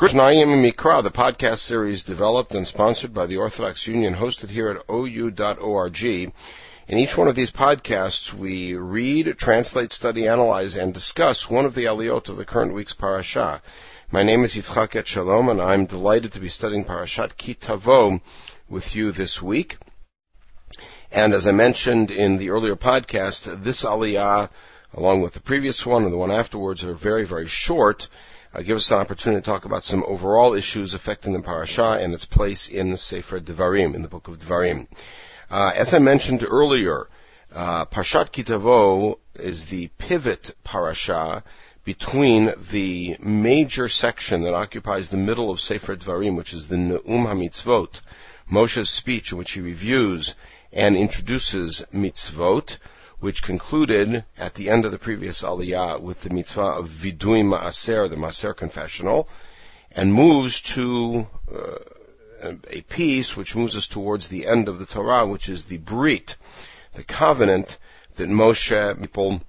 Grishnaim Mikra, the podcast series developed and sponsored by the Orthodox Union, hosted here at ou.org. In each one of these podcasts, we read, translate, study, analyze, and discuss one of the aliyot of the current week's parasha. My name is Yitzchak Etshalom, and I'm delighted to be studying Parashat Ki Tavo with you this week. And as I mentioned in the earlier podcast, this aliyah, along with the previous one and the one afterwards, are very, very short uh, give us an opportunity to talk about some overall issues affecting the parasha and its place in the Sefer Devarim, in the book of Devarim. Uh, as I mentioned earlier, uh, Parshat Ki Tavo is the pivot parasha between the major section that occupies the middle of Sefer Devarim, which is the Ne'um HaMitzvot, Moshe's speech in which he reviews and introduces mitzvot, which concluded at the end of the previous aliyah with the mitzvah of vidui maaser, the maaser confessional, and moves to uh, a piece which moves us towards the end of the Torah, which is the brit, the covenant that Moshe people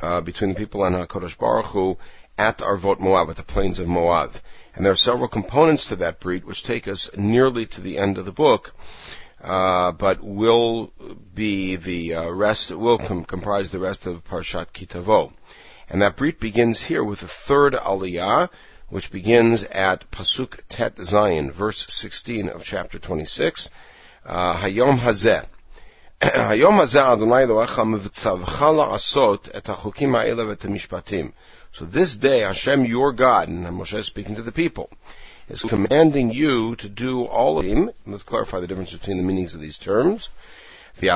uh, between the people and Hakadosh Baruch Hu at Arvot Moab, at the plains of Moab. And there are several components to that brit which take us nearly to the end of the book uh, but will be the uh, rest, will com- comprise the rest of Parshat Ki Tavo. And that Brit begins here with the third Aliyah, which begins at Pasuk Tet Zayin, verse 16 of chapter 26. Uh, Hayom Hazeh. Hayom Hazeh Adonai Elohecha mitzavcha la'asot et hachukim ha'ele v'et mishpatim. So this day Hashem your God, and Moshe is speaking to the people, is commanding you to do all of them. Let's clarify the difference between the meanings of these terms. And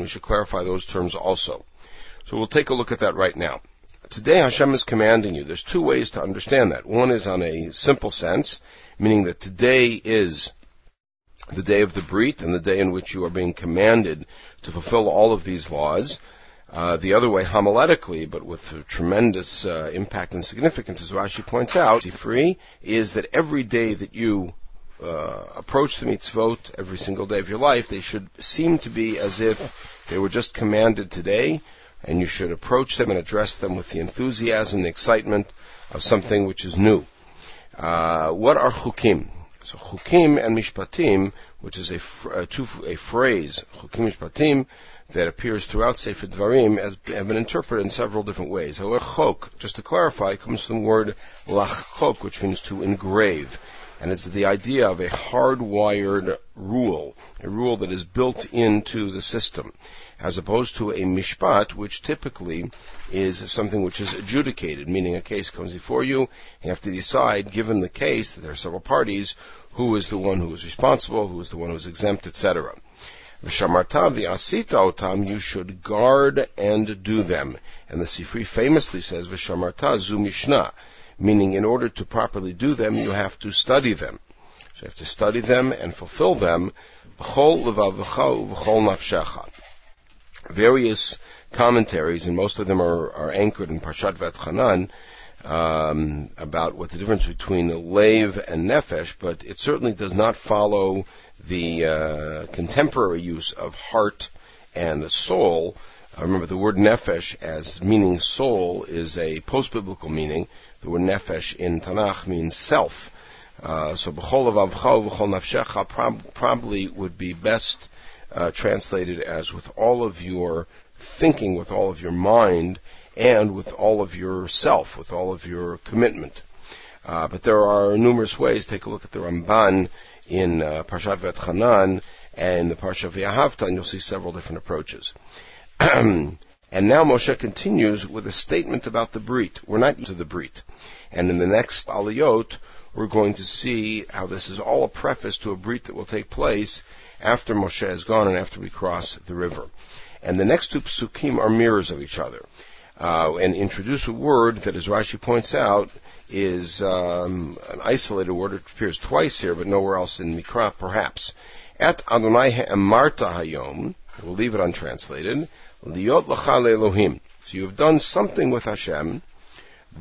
we should clarify those terms also. So we'll take a look at that right now. Today Hashem is commanding you. There's two ways to understand that. One is on a simple sense, meaning that today is the day of the Brit and the day in which you are being commanded to fulfill all of these laws. Uh, the other way, homiletically, but with tremendous uh, impact and significance, as Rashi points out, free is that every day that you uh, approach the mitzvot, every single day of your life, they should seem to be as if they were just commanded today, and you should approach them and address them with the enthusiasm and excitement of something which is new. Uh, what are chukim? So chukim and mishpatim, which is a, a, two, a phrase, chukim mishpatim, that appears throughout Sefer Dvarim has have been interpreted in several different ways. However, chok, just to clarify, comes from the word lachok, which means to engrave. And it's the idea of a hardwired rule, a rule that is built into the system, as opposed to a mishpat, which typically is something which is adjudicated, meaning a case comes before you, you have to decide, given the case, that there are several parties, who is the one who is responsible, who is the one who is exempt, etc. V'shamarta v'asita otam, you should guard and do them. And the Sifri famously says, v'shamarta zu mishnah, meaning in order to properly do them, you have to study them. So you have to study them and fulfill them. Various commentaries, and most of them are, are anchored in Parshat V'etchanan, um, about what the difference between lave and nefesh, but it certainly does not follow the uh, contemporary use of heart and soul. Remember, the word nefesh as meaning soul is a post-biblical meaning. The word nefesh in Tanakh means self. Uh, so b'chol v'chol nafshecha prob- probably would be best uh, translated as with all of your thinking, with all of your mind, and with all of your self, with all of your commitment. Uh, but there are numerous ways. Take a look at the Ramban in uh, Parshat V'etchanan and the Parsha V'yahavta, and you'll see several different approaches. and now Moshe continues with a statement about the Brit. We're not into the Brit. And in the next Aliyot, we're going to see how this is all a preface to a Brit that will take place after Moshe is gone and after we cross the river. And the next two psukim are mirrors of each other. Uh, and introduce a word that, as Rashi points out, is um, an isolated word. It appears twice here, but nowhere else in Mikra, perhaps. Et Adonai Marta Hayom. We'll leave it untranslated. Liot L'chal Elohim. So you have done something with Hashem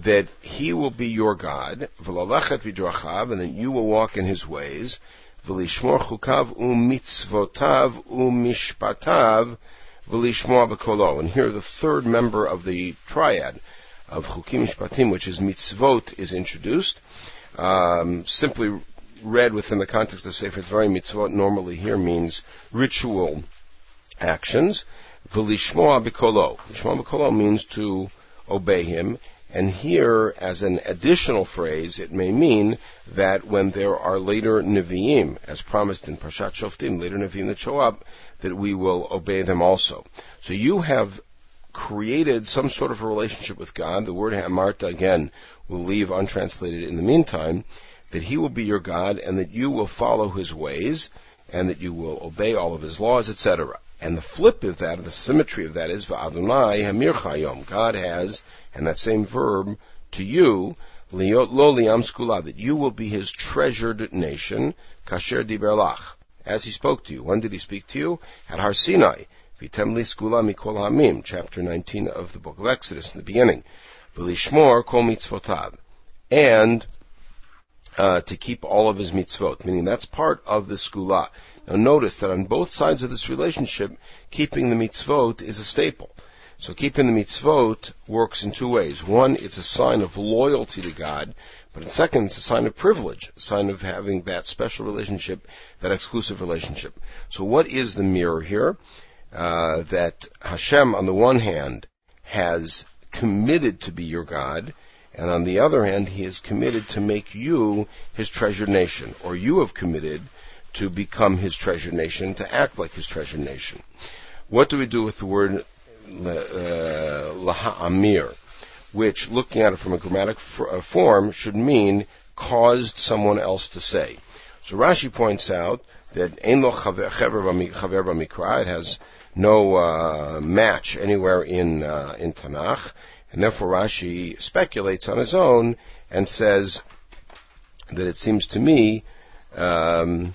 that He will be your God. V'lalachet v'drachav, and that you will walk in His ways. V'lishmor chukav u'mitzvotav u'mishpatav v'lishmor b'kolo. And here the third member of the triad of Chukim Mishpatim, which is mitzvot, is introduced. Um, simply read within the context of Sefer Dvarim, mitzvot normally here means ritual actions. V'lishmoa b'kolo. Lishmoa b'kolo means to obey him. And here, as an additional phrase, it may mean that when there are later Nevi'im, as promised in Parshat Shoftim, later Nevi'im that show up, that we will obey them also. So you have created some sort of a relationship with God. The word Hamarta, again, will leave untranslated in the meantime, that He will be your God and that you will follow His ways and that you will obey all of His laws, etc. And the flip of that, the symmetry of that is Va'adonai Hamir Chayom. God has, and that same verb, to you, Liot lo liam skula, that you will be His treasured nation, Kasher diberlach, as He spoke to you. When did He speak to you? At Har Sinai. Vitem li skula mikol hamim, chapter 19 of the book of Exodus, in the beginning. V'lishmor kol mitzvotav. And uh, to keep all of his mitzvot, meaning that's part of the skula. Now notice that on both sides of this relationship, keeping the mitzvot is a staple. So keeping the mitzvot works in two ways. One, it's a sign of loyalty to God, but second, it's a sign of privilege, a sign of having that special relationship, that exclusive relationship. So what is the mirror here? Uh, that Hashem, on the one hand, has committed to be your God, and on the other hand, he is committed to make you his treasured nation, or you have committed to become his treasured nation, to act like his treasured nation. What do we do with the word uh, laha'amir, which, looking at it from a grammatic uh, form, should mean caused someone else to say. So Rashi points out that ein lo chaver it has no uh, match anywhere in uh, in Tanakh, and therefore Rashi speculates on his own and says that it seems to me um,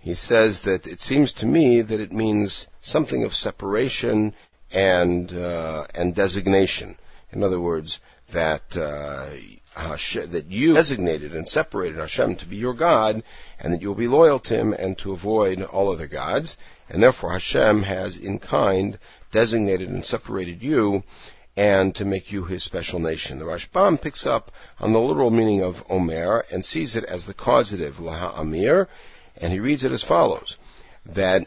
he says that it seems to me that it means something of separation and uh, and designation. In other words, that uh, Hashem, that you designated and separated Hashem to be your God, and that you'll be loyal to Him and to avoid all other gods and therefore Hashem has in kind designated and separated you and to make you his special nation. The Rashbam picks up on the literal meaning of Omer and sees it as the causative, Laha Amir, and he reads it as follows, that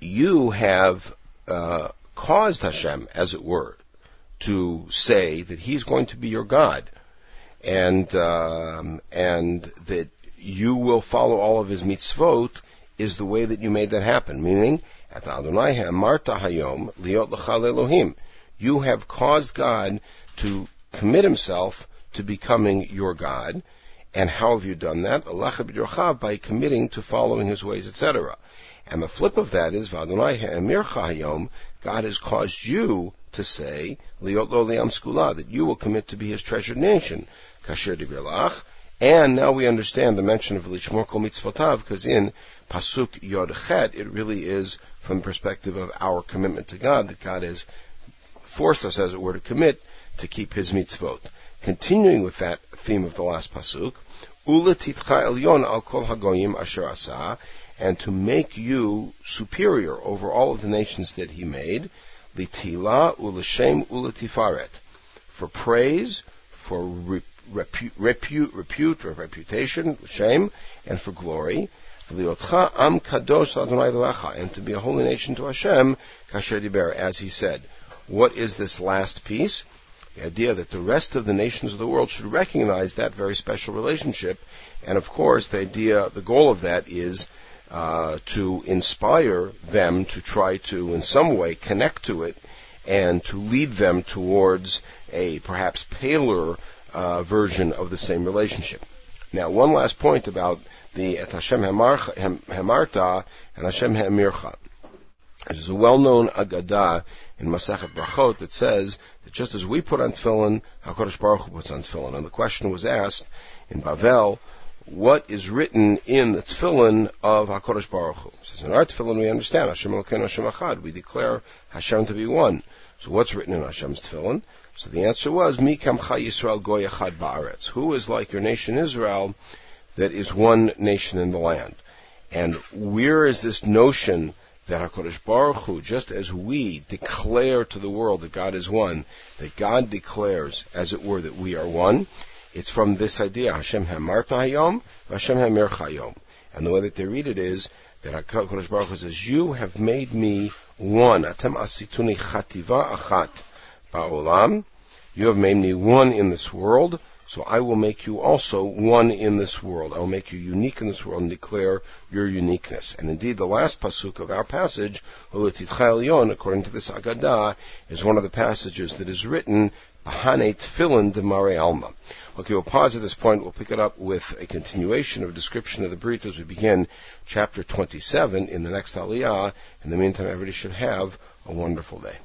you have uh, caused Hashem, as it were, to say that he's going to be your God, and um, and that you will follow all of his mitzvot, is the way that you made that happen. Meaning, at Adonai Marta Hayom Liot L'chal Elohim. You have caused God to commit Himself to becoming your God. And how have you done that? Allah by committing to following His ways, etc. And the flip of that is Vadonai Emir Hayom. God has caused you to say Liot Lo Liam Skula that you will commit to be His treasured nation. Kasher Dibirlach. And now we understand the mention of Lishmor Kol Mitzvotav because in Pasuk Yod Chet, it really is from the perspective of our commitment to God, that God has forced us, as it were, to commit to keep His mitzvot. Continuing with that theme of the last Pasuk, Ula titcha elyon al kol hagoyim asher asa, and to make you superior over all of the nations that He made, litila ulashem ulatifaret, for praise, for repute, repute, repute or reputation, shame, and for glory, and to be a holy nation to Hashem, kasher as he said. What is this last piece? The idea that the rest of the nations of the world should recognize that very special relationship, and of course, the idea, the goal of that is uh, to inspire them to try to, in some way, connect to it and to lead them towards a perhaps paler uh, version of the same relationship. Now, one last point about the Et Hashem Hemarta and Hashem Hemircha. There's a well-known Agadah in Masachet Brachot that says that just as we put on tefillin, HaKadosh Baruch Hu puts on tefillin. And the question was asked in Bavel, what is written in the tefillin of HaKadosh Baruch Hu? Says, in our tefillin we understand Hashem Elokeinu Hashem Achad. We declare Hashem to be one. So what's written in Hashem's tefillin? So the answer was, Mi kamcha Yisrael goy echad ba'aretz. Who is like your nation Israel that is one nation in the land. And where is this notion that HaKadosh Baruch Hu, just as we declare to the world that God is one, that God declares, as it were, that we are one, it's from this idea, Hashem Hamarta Hayom, Hashem Hamir Hayom. And the way that they read it is that HaKadosh Baruch Hu says, You have made me one. Atem asituni chativa achat ba'olam. You have made me one in this world. So I will make you also one in this world. I will make you unique in this world and declare your uniqueness. And indeed, the last pasuk of our passage, according to this Agadah, is one of the passages that is written Bahane Tfilin de Mare Alma. Okay, we'll pause at this point. We'll pick it up with a continuation of a description of the Brit as we begin chapter 27 in the next Aliyah. In the meantime, everybody should have a wonderful day.